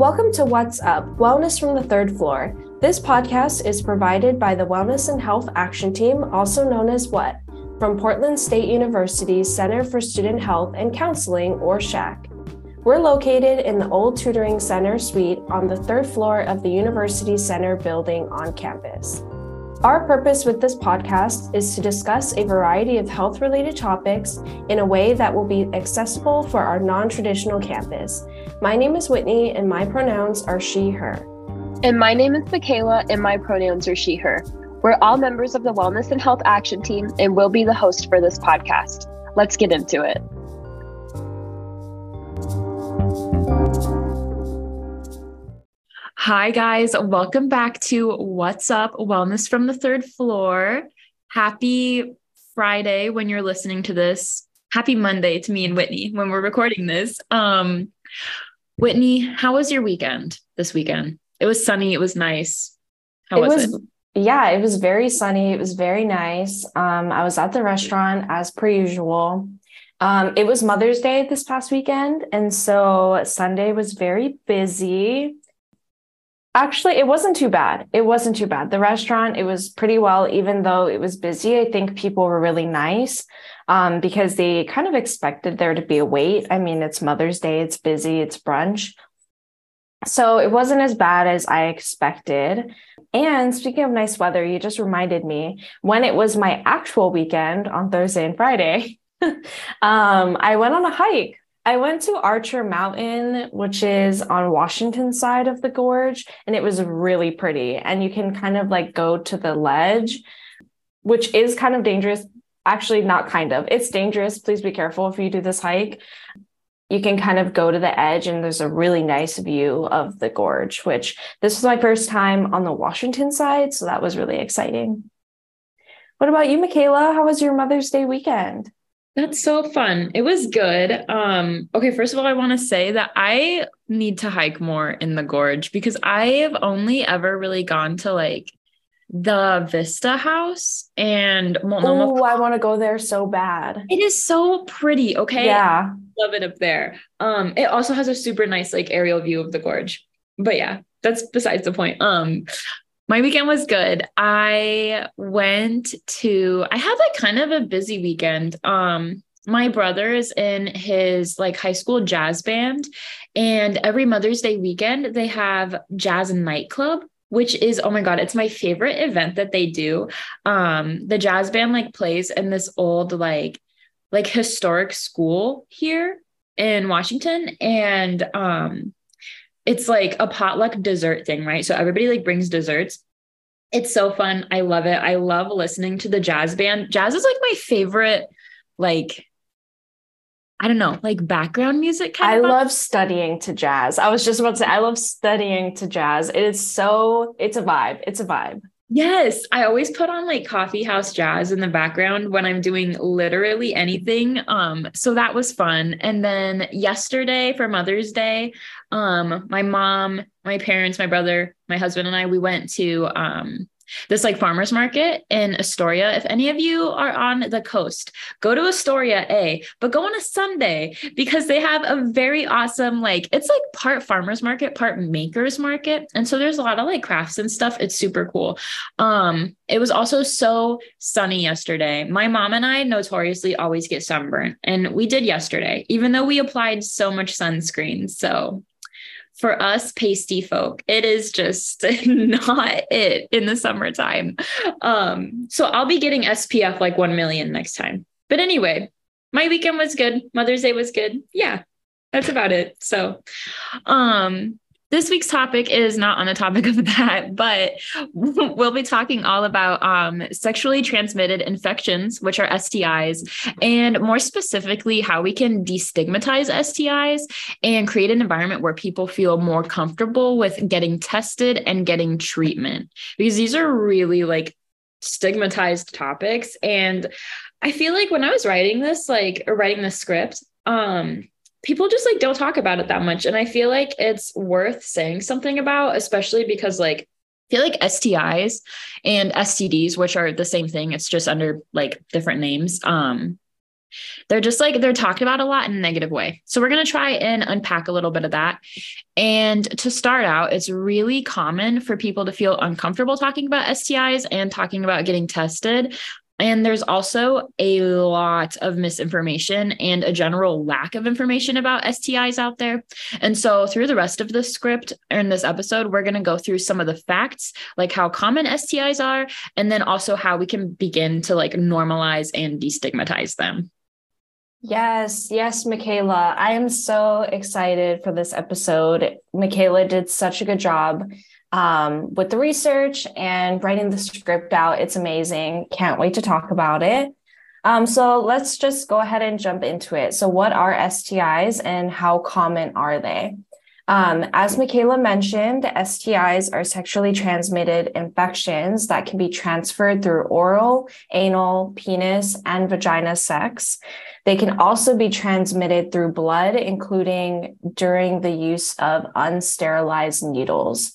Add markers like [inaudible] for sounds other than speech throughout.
Welcome to What's Up, Wellness from the Third Floor. This podcast is provided by the Wellness and Health Action Team, also known as WHAT, from Portland State University's Center for Student Health and Counseling, or SHAC. We're located in the Old Tutoring Center suite on the third floor of the University Center building on campus. Our purpose with this podcast is to discuss a variety of health related topics in a way that will be accessible for our non traditional campus. My name is Whitney, and my pronouns are she, her. And my name is Makayla, and my pronouns are she, her. We're all members of the Wellness and Health Action Team, and we'll be the host for this podcast. Let's get into it. Hi, guys. Welcome back to What's Up Wellness from the Third Floor. Happy Friday when you're listening to this. Happy Monday to me and Whitney when we're recording this. Um, Whitney, how was your weekend this weekend? It was sunny. It was nice. How it was, was it? Yeah, it was very sunny. It was very nice. Um, I was at the restaurant as per usual. Um, it was Mother's Day this past weekend. And so Sunday was very busy. Actually, it wasn't too bad. It wasn't too bad. The restaurant, it was pretty well, even though it was busy. I think people were really nice um, because they kind of expected there to be a wait. I mean, it's Mother's Day, it's busy, it's brunch. So it wasn't as bad as I expected. And speaking of nice weather, you just reminded me when it was my actual weekend on Thursday and Friday, [laughs] um, I went on a hike I went to Archer Mountain, which is on Washington side of the gorge, and it was really pretty. And you can kind of like go to the ledge, which is kind of dangerous. Actually, not kind of. It's dangerous. Please be careful if you do this hike. You can kind of go to the edge, and there's a really nice view of the gorge, which this was my first time on the Washington side. So that was really exciting. What about you, Makayla? How was your Mother's Day weekend? That's so fun. It was good. Um, okay, first of all, I want to say that I need to hike more in the gorge because I have only ever really gone to like the Vista House and Multnomah. Oh, I want to go there so bad. It is so pretty. Okay. Yeah. Love it up there. Um, it also has a super nice like aerial view of the gorge. But yeah, that's besides the point. Um, my weekend was good. I went to I had like kind of a busy weekend. Um my brother is in his like high school jazz band and every Mother's Day weekend they have jazz nightclub which is oh my god it's my favorite event that they do um the jazz band like plays in this old like like historic school here in Washington and um it's like a potluck dessert thing, right? So everybody like brings desserts. It's so fun. I love it. I love listening to the jazz band. Jazz is like my favorite, like, I don't know, like background music. I love studying to jazz. I was just about to say, I love studying to jazz. It is so, it's a vibe. It's a vibe. Yes, I always put on like coffee house jazz in the background when I'm doing literally anything. Um so that was fun. And then yesterday for Mother's Day, um my mom, my parents, my brother, my husband and I we went to um this like farmers market in Astoria. If any of you are on the coast, go to Astoria A, but go on a Sunday because they have a very awesome, like, it's like part farmers market, part makers market. And so there's a lot of like crafts and stuff. It's super cool. Um, it was also so sunny yesterday. My mom and I notoriously always get sunburned, and we did yesterday, even though we applied so much sunscreen. So for us pasty folk it is just [laughs] not it in the summertime. Um so i'll be getting spf like 1 million next time. But anyway my weekend was good. Mother's day was good. Yeah that's about it. So um this week's topic is not on the topic of [laughs] that, but we'll be talking all about um, sexually transmitted infections, which are STIs, and more specifically, how we can destigmatize STIs and create an environment where people feel more comfortable with getting tested and getting treatment. Because these are really like stigmatized topics. And I feel like when I was writing this, like, writing the script, um, people just like don't talk about it that much. And I feel like it's worth saying something about, especially because like I feel like STIs and STDs, which are the same thing, it's just under like different names. Um, they're just like they're talked about a lot in a negative way. So we're going to try and unpack a little bit of that. And to start out, it's really common for people to feel uncomfortable talking about STIs and talking about getting tested. And there's also a lot of misinformation and a general lack of information about STIs out there. And so, through the rest of the script in this episode, we're going to go through some of the facts, like how common STIs are, and then also how we can begin to like normalize and destigmatize them. Yes, yes, Makayla. I am so excited for this episode. Makayla did such a good job um, with the research and writing the script out. It's amazing. Can't wait to talk about it. Um, so let's just go ahead and jump into it. So, what are STIs and how common are they? Um, as Makayla mentioned, STIs are sexually transmitted infections that can be transferred through oral, anal, penis, and vagina sex. They can also be transmitted through blood, including during the use of unsterilized needles.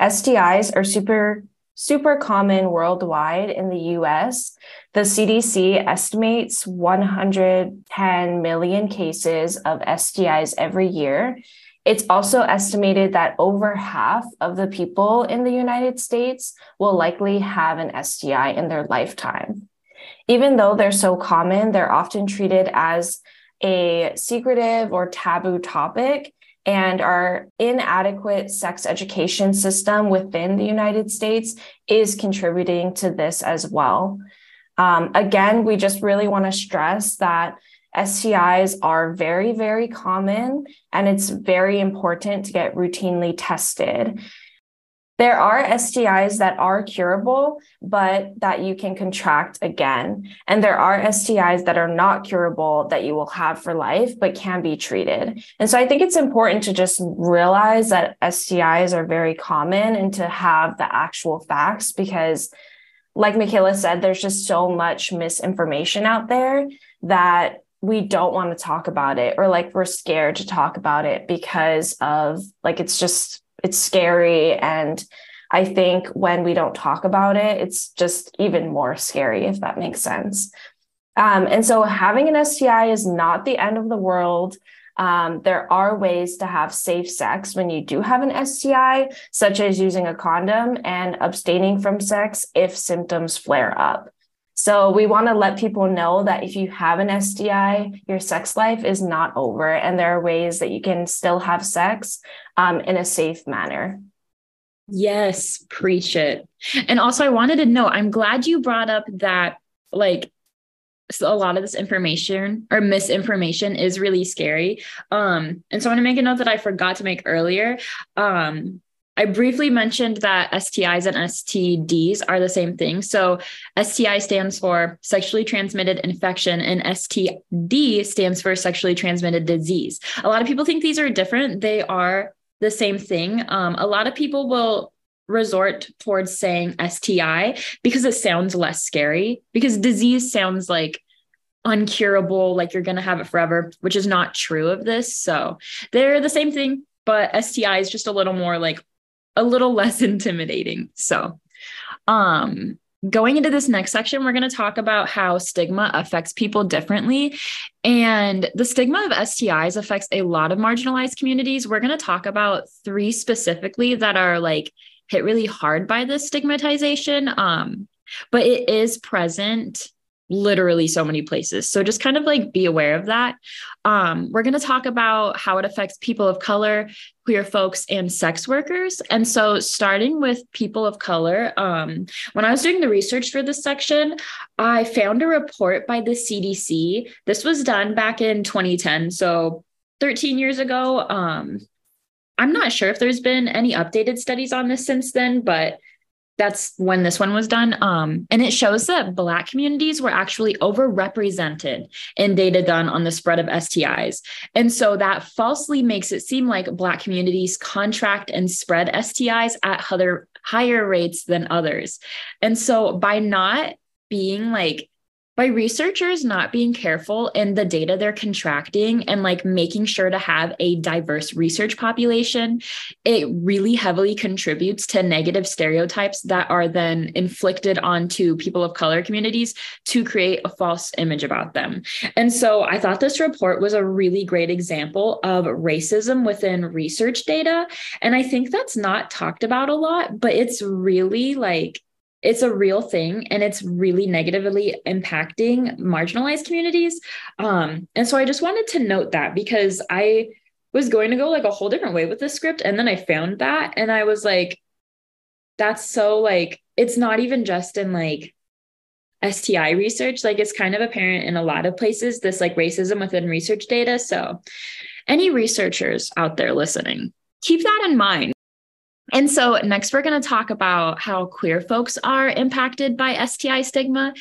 STIs are super super common worldwide in the US. The CDC estimates 110 million cases of STIs every year. It's also estimated that over half of the people in the United States will likely have an STI in their lifetime. Even though they're so common, they're often treated as a secretive or taboo topic and our inadequate sex education system within the United States is contributing to this as well. Um, again, we just really want to stress that STIs are very, very common, and it's very important to get routinely tested. There are STIs that are curable, but that you can contract again. And there are STIs that are not curable that you will have for life, but can be treated. And so I think it's important to just realize that STIs are very common and to have the actual facts because, like Makayla said, there's just so much misinformation out there that we don't want to talk about it or like we're scared to talk about it because of like it's just it's scary. And i think when we don't talk about it it's just even more scary if that makes sense. Um, and so having an sti is not the end of the world. Um, there are ways to have safe sex when you do have an STI, such as using a condom and abstaining from sex if symptoms flare up. So we want to let people know that if you have an STI, your sex life is not over, and there are ways that you can still have sex um, in a safe manner. Yes, preach it. And also, I wanted to know, I'm glad you brought up that, like, so a lot of this information or misinformation is really scary. Um, and so I want to make a note that I forgot to make earlier. Um, I briefly mentioned that STIs and STDs are the same thing. So STI stands for sexually transmitted infection and STD stands for sexually transmitted disease. A lot of people think these are different. They are the same thing. Um, a lot of people will resort towards saying STI because it sounds less scary because disease sounds like uncurable, like you're going to have it forever, which is not true of this. So they're the same thing, but STI is just a little more like a little less [laughs] intimidating. So, um, going into this next section, we're going to talk about how stigma affects people differently. And the stigma of STIs affects a lot of marginalized communities. We're going to talk about three specifically that are like hit really hard by this stigmatization. Um, but it is present literally so many places. So just kind of like be aware of that. Um, we're going to talk about how it affects people of color, queer folks, and sex workers. And so, starting with people of color, um, when I was doing the research for this section, I found a report by the CDC. This was done back in 2010. So, 13 years ago. Um, I'm not sure if there's been any updated studies on this since then, but that's when this one was done. Um, and it shows that Black communities were actually overrepresented in data done on the spread of STIs. And so that falsely makes it seem like Black communities contract and spread STIs at other higher rates than others. And so by not being like by researchers not being careful in the data they're contracting and like making sure to have a diverse research population, it really heavily contributes to negative stereotypes that are then inflicted onto people of color communities to create a false image about them. And so I thought this report was a really great example of racism within research data. And I think that's not talked about a lot, but it's really like it's a real thing and it's really negatively impacting marginalized communities. Um, and so I just wanted to note that because I was going to go like a whole different way with the script. And then I found that and I was like, that's so like, it's not even just in like STI research. Like it's kind of apparent in a lot of places, this like racism within research data. So, any researchers out there listening, keep that in mind. And so, next, we're going to talk about how queer folks are impacted by STI stigma.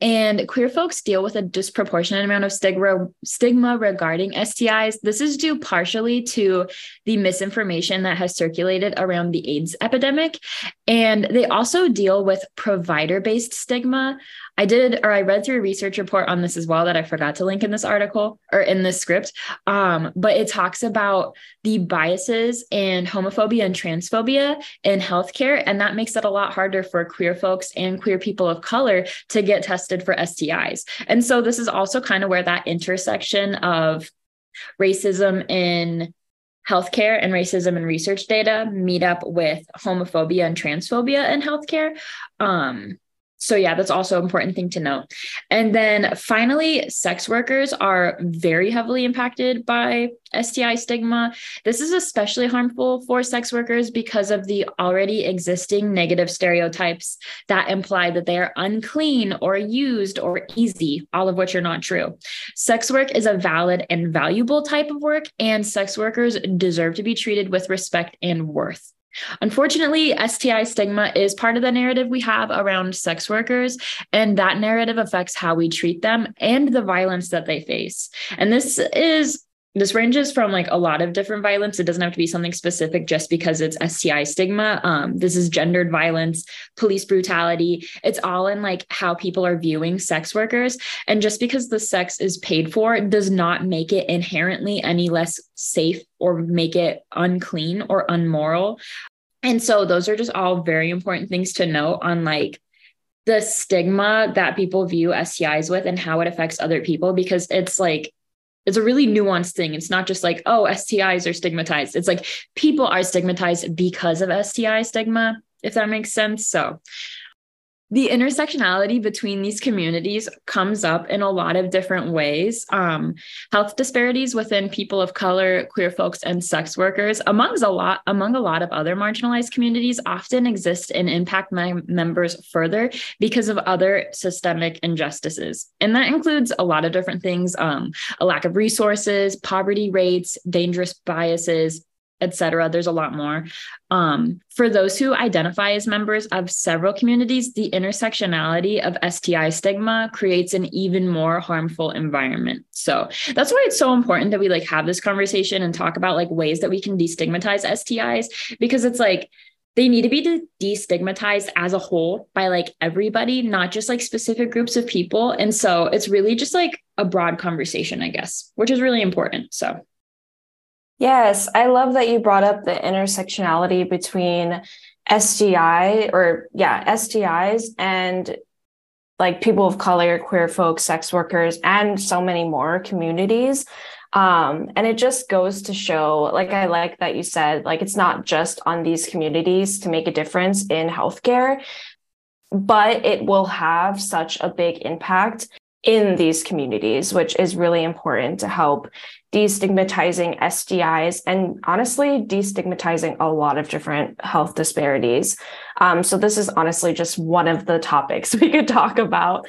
And queer folks deal with a disproportionate amount of stigma, regarding STIs. This is due partially to the misinformation that has circulated around the AIDS epidemic. And they also deal with provider based stigma. I did, or I read through a research report on this as well that I forgot to link in this article or in this script. Um, but it talks about the biases and homophobia and transphobia in healthcare. And that makes it a lot harder for queer folks and queer people of color to get tested for STIs. And so this is also kind of where that intersection of racism in healthcare and racism and research data meet up with homophobia and transphobia in healthcare. Um, so yeah that's also an important thing to note. And then finally sex workers are very heavily impacted by sti stigma. This is especially harmful for sex workers because of the already existing negative stereotypes that imply that they are unclean or used or easy all of which are not true. Sex work is a valid and valuable type of work and sex workers deserve to be treated with respect and worth Unfortunately, STI stigma is part of the narrative we have around sex workers, and that narrative affects how we treat them and the violence that they face. And this is this ranges from like a lot of different violence. It doesn't have to be something specific just because it's STI stigma. Um, this is gendered violence, police brutality. It's all in like how people are viewing sex workers. And just because the sex is paid for does not make it inherently any less safe or make it unclean or unmoral. And so those are just all very important things to note on like the stigma that people view STIs with and how it affects other people because it's like it's a really nuanced thing. It's not just like, oh, STIs are stigmatized. It's like people are stigmatized because of STI stigma, if that makes sense. So the intersectionality between these communities comes up in a lot of different ways. Um, health disparities within people of color, queer folks, and sex workers, amongst a lot among a lot of other marginalized communities, often exist and impact my members further because of other systemic injustices, and that includes a lot of different things: um, a lack of resources, poverty rates, dangerous biases, etc. There's a lot more. Um, for those who identify as members of several communities, the intersectionality of STI stigma creates an even more harmful environment. So that's why it's so important that we like have this conversation and talk about like ways that we can destigmatize STIs because it's like they need to be destigmatized as a whole by like everybody, not just like specific groups of people. And so it's really just like a broad conversation, I guess, which is really important. So Yes, I love that you brought up the intersectionality between SDI or yeah, SDIs and like people of color, queer folks, sex workers, and so many more communities. Um, and it just goes to show, like I like that you said, like it's not just on these communities to make a difference in healthcare, but it will have such a big impact in these communities, which is really important to help destigmatizing STIs and honestly destigmatizing a lot of different health disparities. Um, so, this is honestly just one of the topics [laughs] we could talk about.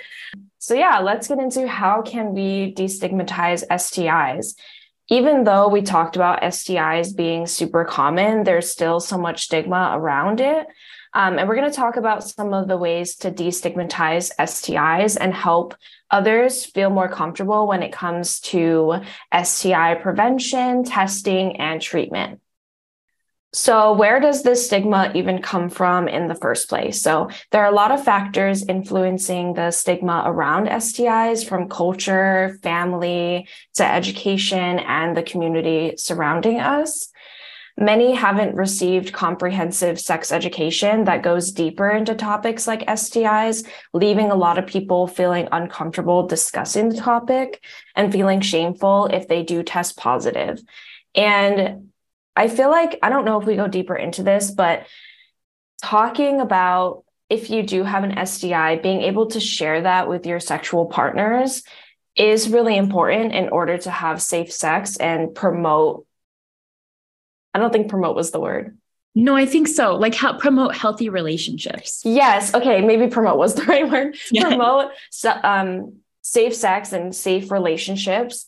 So, yeah, let's get into how can we destigmatize STIs. Even though we talked about STIs being super common, there's still so much stigma around it. Um, and we're going to talk about some of the ways to destigmatize STIs and help others feel more comfortable when it comes to STI prevention, testing, and treatment. So, where does this stigma even come from in the first place? So, there are a lot of factors influencing the stigma around STIs from culture, family to education, and the community surrounding us. Many haven't received comprehensive sex education that goes deeper into topics like STIs, leaving a lot of people feeling uncomfortable discussing the topic and feeling shameful if they do test positive. And I feel like I don't know if we go deeper into this, but talking about if you do have an STI, being able to share that with your sexual partners is really important in order to have safe sex and promote. I don't think promote was the word. No, I think so. Like help promote healthy relationships. Yes. Okay. Maybe promote was [laughs] the right word. Yeah. Promote um, safe sex and safe relationships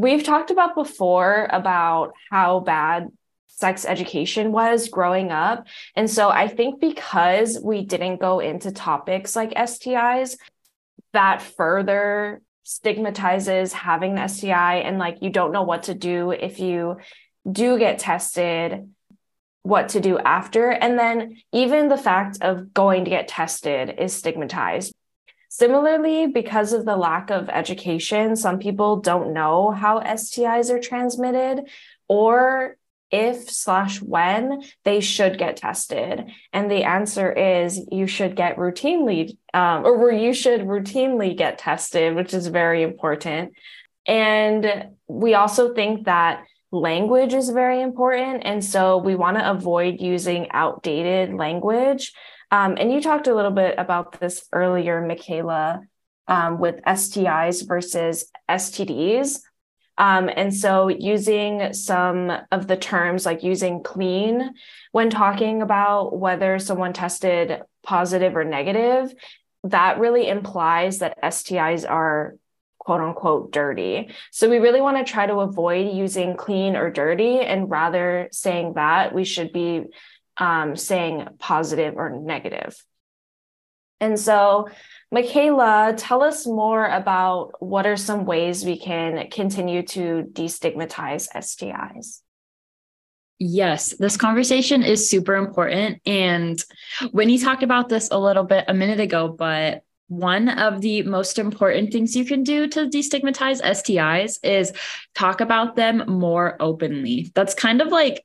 we've talked about before about how bad sex education was growing up. And so I think because we didn't go into topics like STIs, that further stigmatizes having an STI and like you don't know what to do if you do get tested, what to do after. And then even the fact of going to get tested is stigmatized. Similarly, because of the lack of education, some people don't know how STIs are transmitted or if slash when they should get tested. And the answer is you should get routinely um, or you should routinely get tested which is very important. And we also think that language is very important and so we want to avoid using outdated language um, and you talked a little bit about this earlier, Makayla, um, with STIs versus STDs. Um, and so, using some of the terms like using clean when talking about whether someone tested positive or negative, that really implies that STIs are quote unquote dirty. So, we really want to try to avoid using clean or dirty. And rather saying that, we should be um, saying positive or negative. And so, Makayla, tell us more about what are some ways we can continue to destigmatize STIs. Yes, this conversation is super important. And Whitney talked about this a little bit a minute ago, but one of the most important things you can do to destigmatize STIs is talk about them more openly. That's kind of like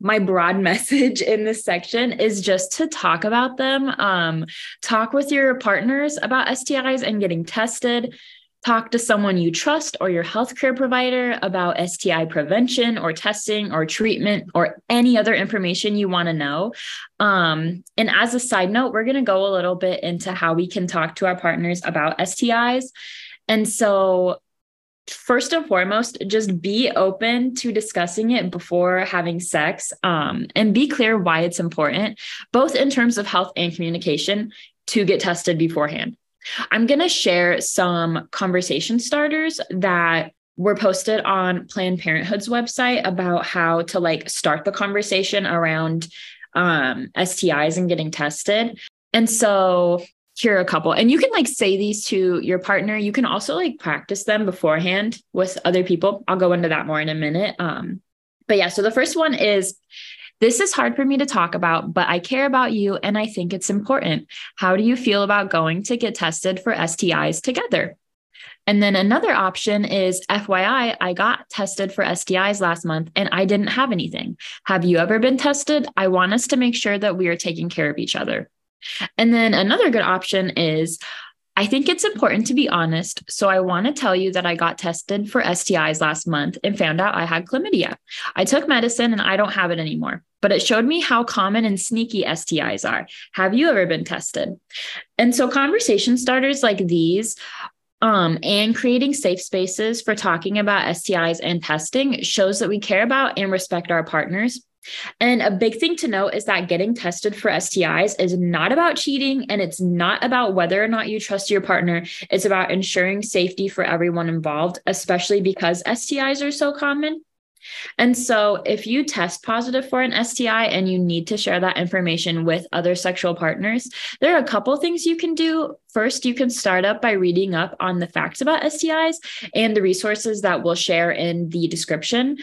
my broad [laughs] message in this section is just to talk about them. Um, talk with your partners about STIs and getting tested. Talk to someone you trust or your healthcare provider about STI prevention or testing or treatment or any other information you want to know. Um, and as a side note, we're going to go a little bit into how we can talk to our partners about STIs. And so first and foremost, just be open to discussing it before having sex um, and be clear why it's important, both in terms of health and communication, to get tested beforehand. I'm going to share some conversation starters that were posted on Planned Parenthood's website about how to like start the conversation around um, STIs and getting tested. And so here are a couple. And you can like say these to your partner. You can also like practice them beforehand with other people. I'll go into that more in a minute. Um but yeah so the first one is this is hard for me to talk about but i care about you and i think it's important how do you feel about going to get tested for stis together and then another option is FYI, I got tested for STIs last month and I didn't have anything. Have you ever been tested? I want us to make sure that we are taking care of each other. And then another good option is I think it's important to be honest. So I want to tell you that I got tested for STIs last month and found out I had chlamydia. I took medicine and I don't have it anymore, but it showed me how common and sneaky STIs are. Have you ever been tested? And so conversation starters like these um, and creating safe spaces for talking about STIs and testing shows that we care about and respect our partners and a big thing to note is that getting tested for STIs is not about cheating and it's not about whether or not you trust your partner. It's about ensuring safety for everyone involved, especially because STIs are so common. And so, if you test positive for an STI and you need to share that information with other sexual partners, there are a couple things you can do. First, you can start up by reading up on the facts about STIs and the resources that we'll share in the description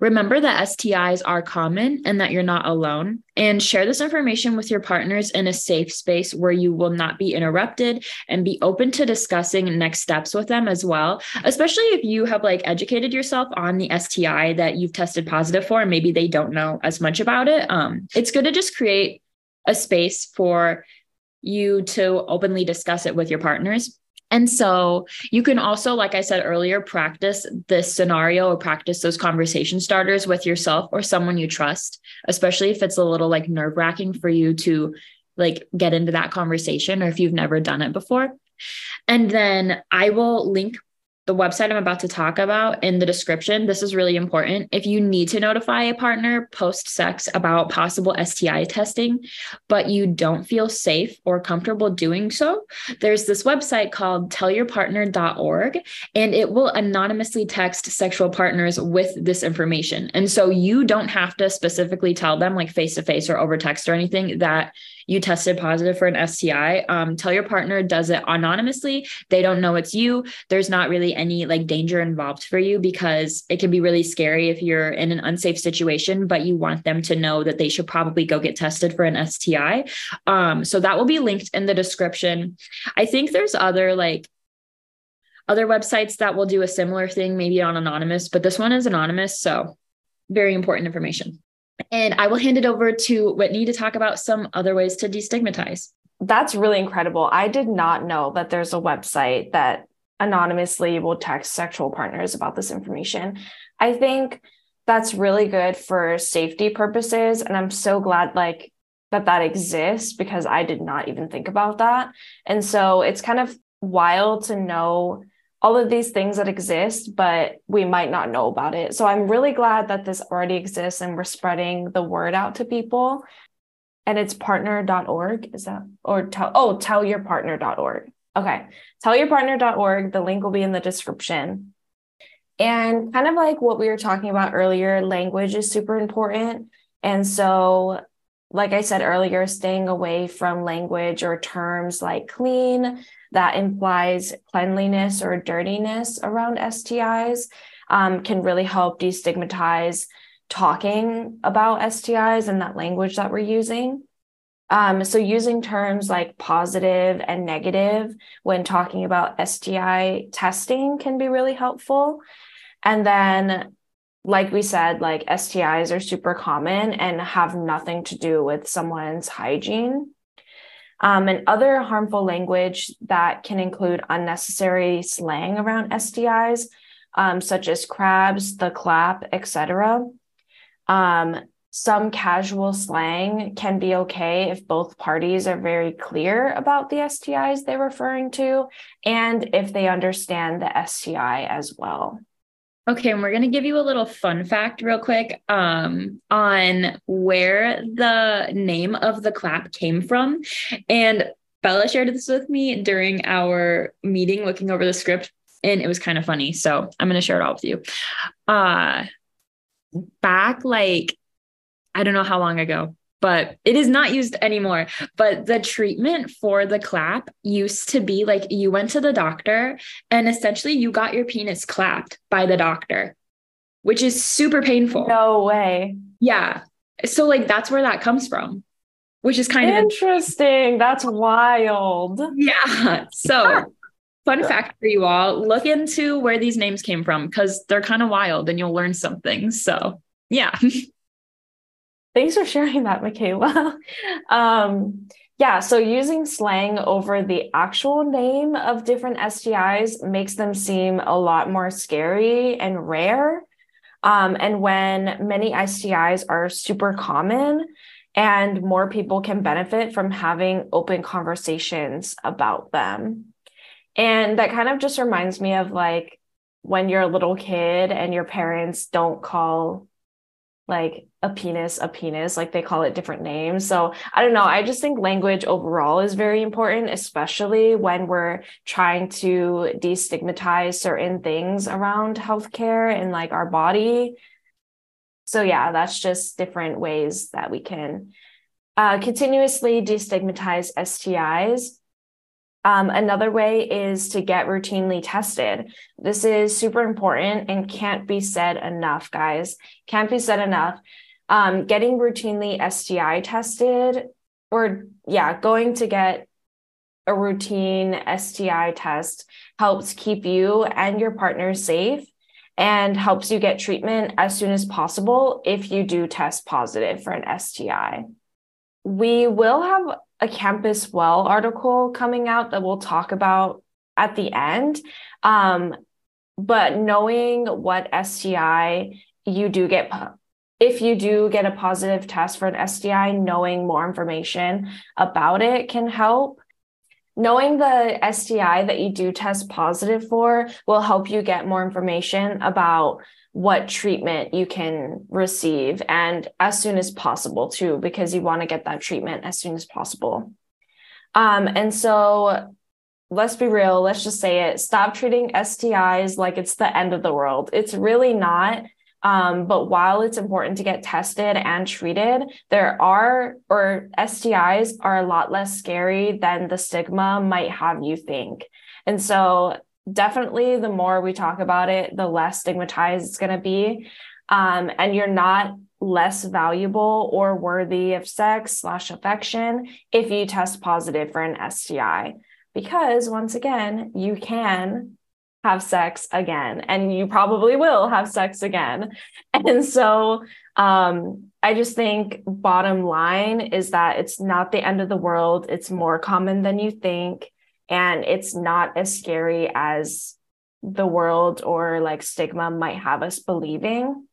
Remember that STIs are common and that you're not alone. And share this information with your partners in a safe space where you will not be interrupted and be open to discussing next steps with them as well. Especially if you have like educated yourself on the STI that you've tested positive for, and maybe they don't know as much about it. Um, it's good to just create a space for you to openly discuss it with your partners and so you can also, like I said earlier, practice this scenario or practice those conversation starters with yourself or someone you trust, especially if it's a little like nerve wracking for you to like get into that conversation or if you've never done it before. And then I will link the website I'm about to talk about in the description. This is really important. If you need to notify a partner post sex about possible STI testing, but you don't feel safe or comfortable doing so, there's this website called tellyourpartner.org, and it will anonymously text sexual partners with this information. And so you don't have to specifically tell them, like face to face or over text or anything, that you tested positive for an STI, um, tell your partner does it anonymously. They don't know it's you. There's not really any like danger involved for you because it can be really scary if you're in an unsafe situation, but you want them to know that they should probably go get tested for an STI. Um, so that will be linked in the description. I think there's other like other websites that will do a similar thing, maybe on anonymous, but this one is anonymous. So very important information. And I will hand it over to Whitney to talk about some other ways to destigmatize. That's really incredible. I did not know that there's a website that anonymously will text sexual partners about this information. I think that's really good for safety purposes and I'm so glad like that that exists because I did not even think about that. And so it's kind of wild to know all of these things that exist, but we might not know about it. So I'm really glad that this already exists and we're spreading the word out to people. And it's partner.org. Is that or tell oh tellyourpartner.org. Okay. Tellyourpartner.org. The link will be in the description. And kind of like what we were talking about earlier, language is super important. And so, like I said earlier, staying away from language or terms like clean, that implies cleanliness or dirtiness around STIs um, can really help destigmatize talking about STIs and that language that we're using. Um, so, using terms like positive and negative when talking about STI testing can be really helpful. And then, like we said, like STIs are super common and have nothing to do with someone's hygiene. Um, and other harmful language that can include unnecessary slang around STIs, um, such as crabs, the clap, etc. Um, some casual slang can be okay if both parties are very clear about the STIs they're referring to and if they understand the STI as well. Okay, and we're going to give you a little fun fact real quick um, on where the name of the clap came from. And Bella shared this with me during our meeting looking over the script, and it was kind of funny. So I'm going to share it all with you. Uh, back like, I don't know how long ago, but it is not used anymore. But the treatment for the clap used to be like you went to the doctor and essentially you got your penis clapped by the doctor, which is super painful. No way. Yeah. So, like, that's where that comes from, which is kind interesting. of interesting. That's wild. Yeah. So, [laughs] fun fact for you all look into where these names came from because they're kind of wild and you'll learn something. So, yeah. [laughs] Thanks for sharing that, Makayla. [laughs] um, yeah, so using slang over the actual name of different STIs makes them seem a lot more scary and rare. Um, and when many STIs are super common, and more people can benefit from having open conversations about them. And that kind of just reminds me of like when you're a little kid and your parents don't call like a penis a penis like they call it different names. So i don't know i just think language overall is very important especially when we're trying to destigmatize certain things around healthcare and like our body. So yeah that's just different ways that we can uh, continuously destigmatize stis Um, another way is to get routinely tested. This is super important and can't be said enough, guys. Can't be said enough. Um, getting routinely STI tested, or yeah, going to get a routine STI test helps keep you and your partner safe and helps you get treatment as soon as possible if you do test positive for an STI. We will have a campus well article coming out that we'll talk about at the end. Um, but knowing what STI you do get, if you do get a positive test for an STI, knowing more information about it can help. Knowing the STI that you do test positive for will help you get more information about what treatment you can receive and as soon as possible too because you want to get that treatment as soon as possible. Um, and so let's be real let's just say it stop treating stis like it's the end of the world. It's really not um, but while it's important to get tested and treated there are or stis are a lot less scary than the stigma might have you think. And so definitely the more we talk about it, the less stigmatized it's going to be. Um, and you're not less valuable or worthy of sex slash affection if you test positive for an STI. Because once again, you can have sex again and you probably will have sex again. [laughs] And so um, I just think bottom line is that it's not the end of the world. It's more common than you think and it's not as scary as the world or like stigma might have us believing.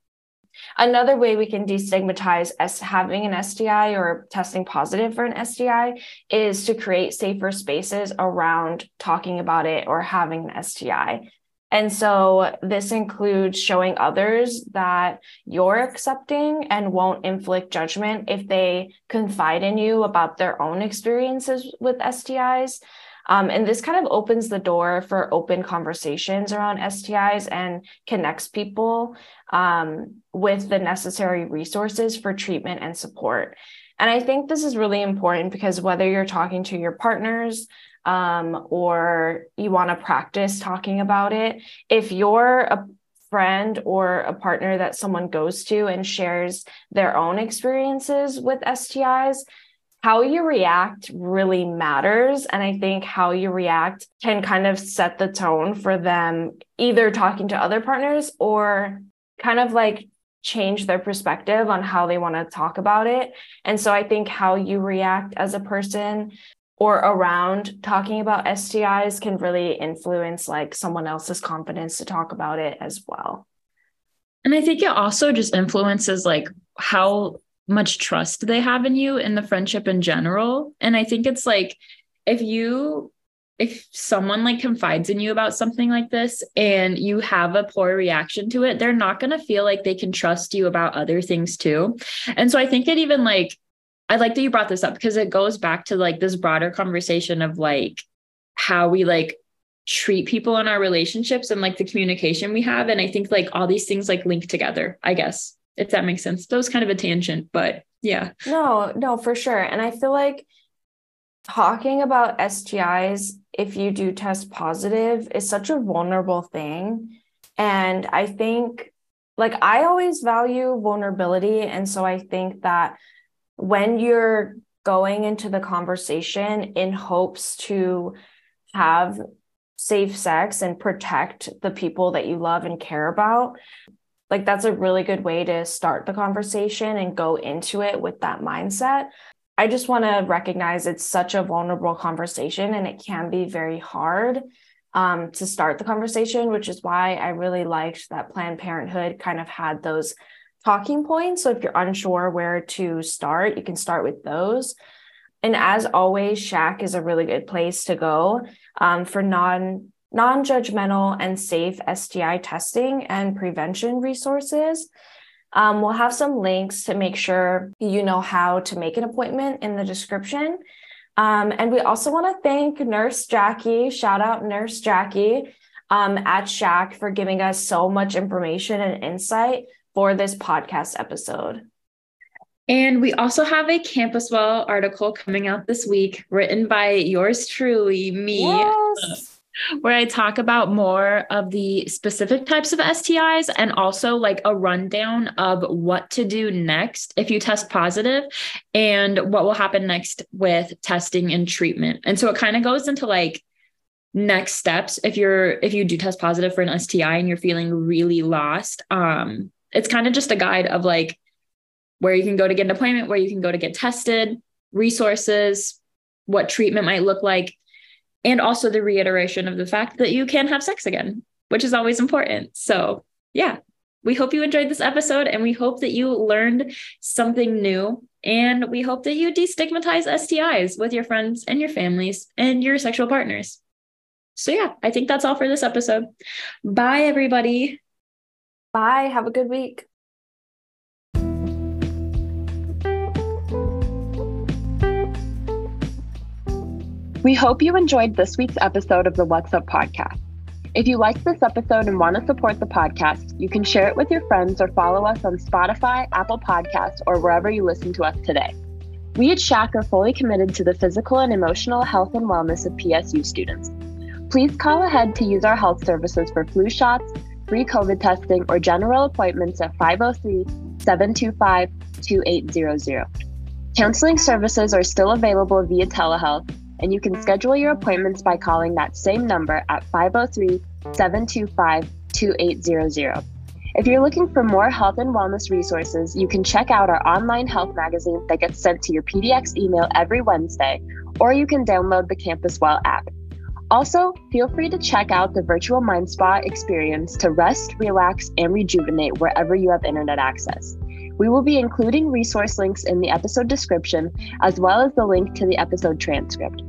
Another way we can destigmatize as having an STI or testing positive for an STI is to create safer spaces around talking about it or having an STI. And so this includes showing others that you're accepting and won't inflict judgment if they confide in you about their own experiences with STIs. Um, and this kind of opens the door for open conversations around STIs and connects people um, with the necessary resources for treatment and support. And I think this is really important because whether you're talking to your partners um, or you want to practice talking about it, if you're a friend or a partner that someone goes to and shares their own experiences with STIs, how you react really matters. And I think how you react can kind of set the tone for them either talking to other partners or kind of like change their perspective on how they want to talk about it. And so I think how you react as a person or around talking about STIs can really influence like someone else's confidence to talk about it as well. And I think it also just influences like how much trust they have in you in the friendship in general. And I think it's like if you if someone like confides in you about something like this and you have a poor reaction to it, they're not going to feel like they can trust you about other things too. And so I think it even like I like that you brought this up because it goes back to like this broader conversation of like how we like treat people in our relationships and like the communication we have and I think like all these things like link together, I guess if that makes sense. That was kind of a tangent, but yeah. No, no, for sure. And I feel like talking about STIs, if you do test positive, is such a vulnerable thing. And I think, like, I always value vulnerability. And so I think that when you're going into the conversation in hopes to have safe sex and protect the people that you love and care about, like that's a really good way to start the conversation and go into it with that mindset. I just want to recognize it's such a vulnerable conversation and it can be very hard um, to start the conversation, which is why I really liked that Planned Parenthood kind of had those talking points. So if you're unsure where to start, you can start with those. And as always, SHAC is a really good place to go um, for non non judgmental and safe STI testing and prevention resources. Um, we'll have some links to make sure you know how to make an appointment in the description. Um, and we also want to thank Nurse Jackie, shout out Nurse Jackie um, at SHAC for giving us so much information and insight for this podcast episode. And we also have a Campus Well article coming out this week, written by yours truly, me. Yes where I talk about more of the specific types of STIs and also like a rundown of what to do next if you test positive and what will happen next with testing and treatment. And so it kind of goes into like next steps if you're if you do test positive for an STI and you're feeling really lost. Um it's kind of just a guide of like where you can go to get an appointment, where you can go to get tested, resources, what treatment might look like and also the reiteration of the fact that you can have sex again, which is always important. So, yeah, we hope you enjoyed this episode and we hope that you learned something new. And we hope that you destigmatize STIs with your friends and your families and your sexual partners. So, yeah, I think that's all for this episode. Bye, everybody. Bye. Have a good week. We hope you enjoyed this week's episode of the What's Up podcast. If you liked this episode and want to support the podcast, you can share it with your friends or follow us on Spotify, Apple Podcasts, or wherever you listen to us today. We at SHAC are fully committed to the physical and emotional health and wellness of PSU students. Please call ahead to use our health services for flu shots, free COVID testing, or general appointments at 503 725 2800. Counseling services are still available via telehealth and you can schedule your appointments by calling that same number at 503 725 2800. If you're looking for more health and wellness resources, you can check out our online health magazine that gets sent to your PDX email every Wednesday, or you can download the Campus Well app. Also, feel free to check out the virtual Mind Spa experience to rest, relax, and rejuvenate wherever you have internet access. We will be including resource links in the episode description, as well as the link to the episode transcript.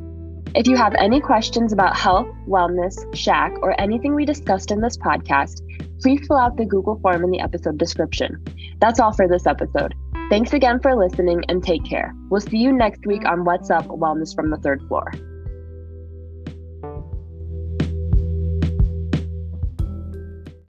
If you have any questions about health, wellness, SHAC, or anything we discussed in this podcast, please fill out the Google form in the episode description. That's all for this episode. Thanks again for listening and take care. We'll see you next week on What's Up Wellness from the Third Floor.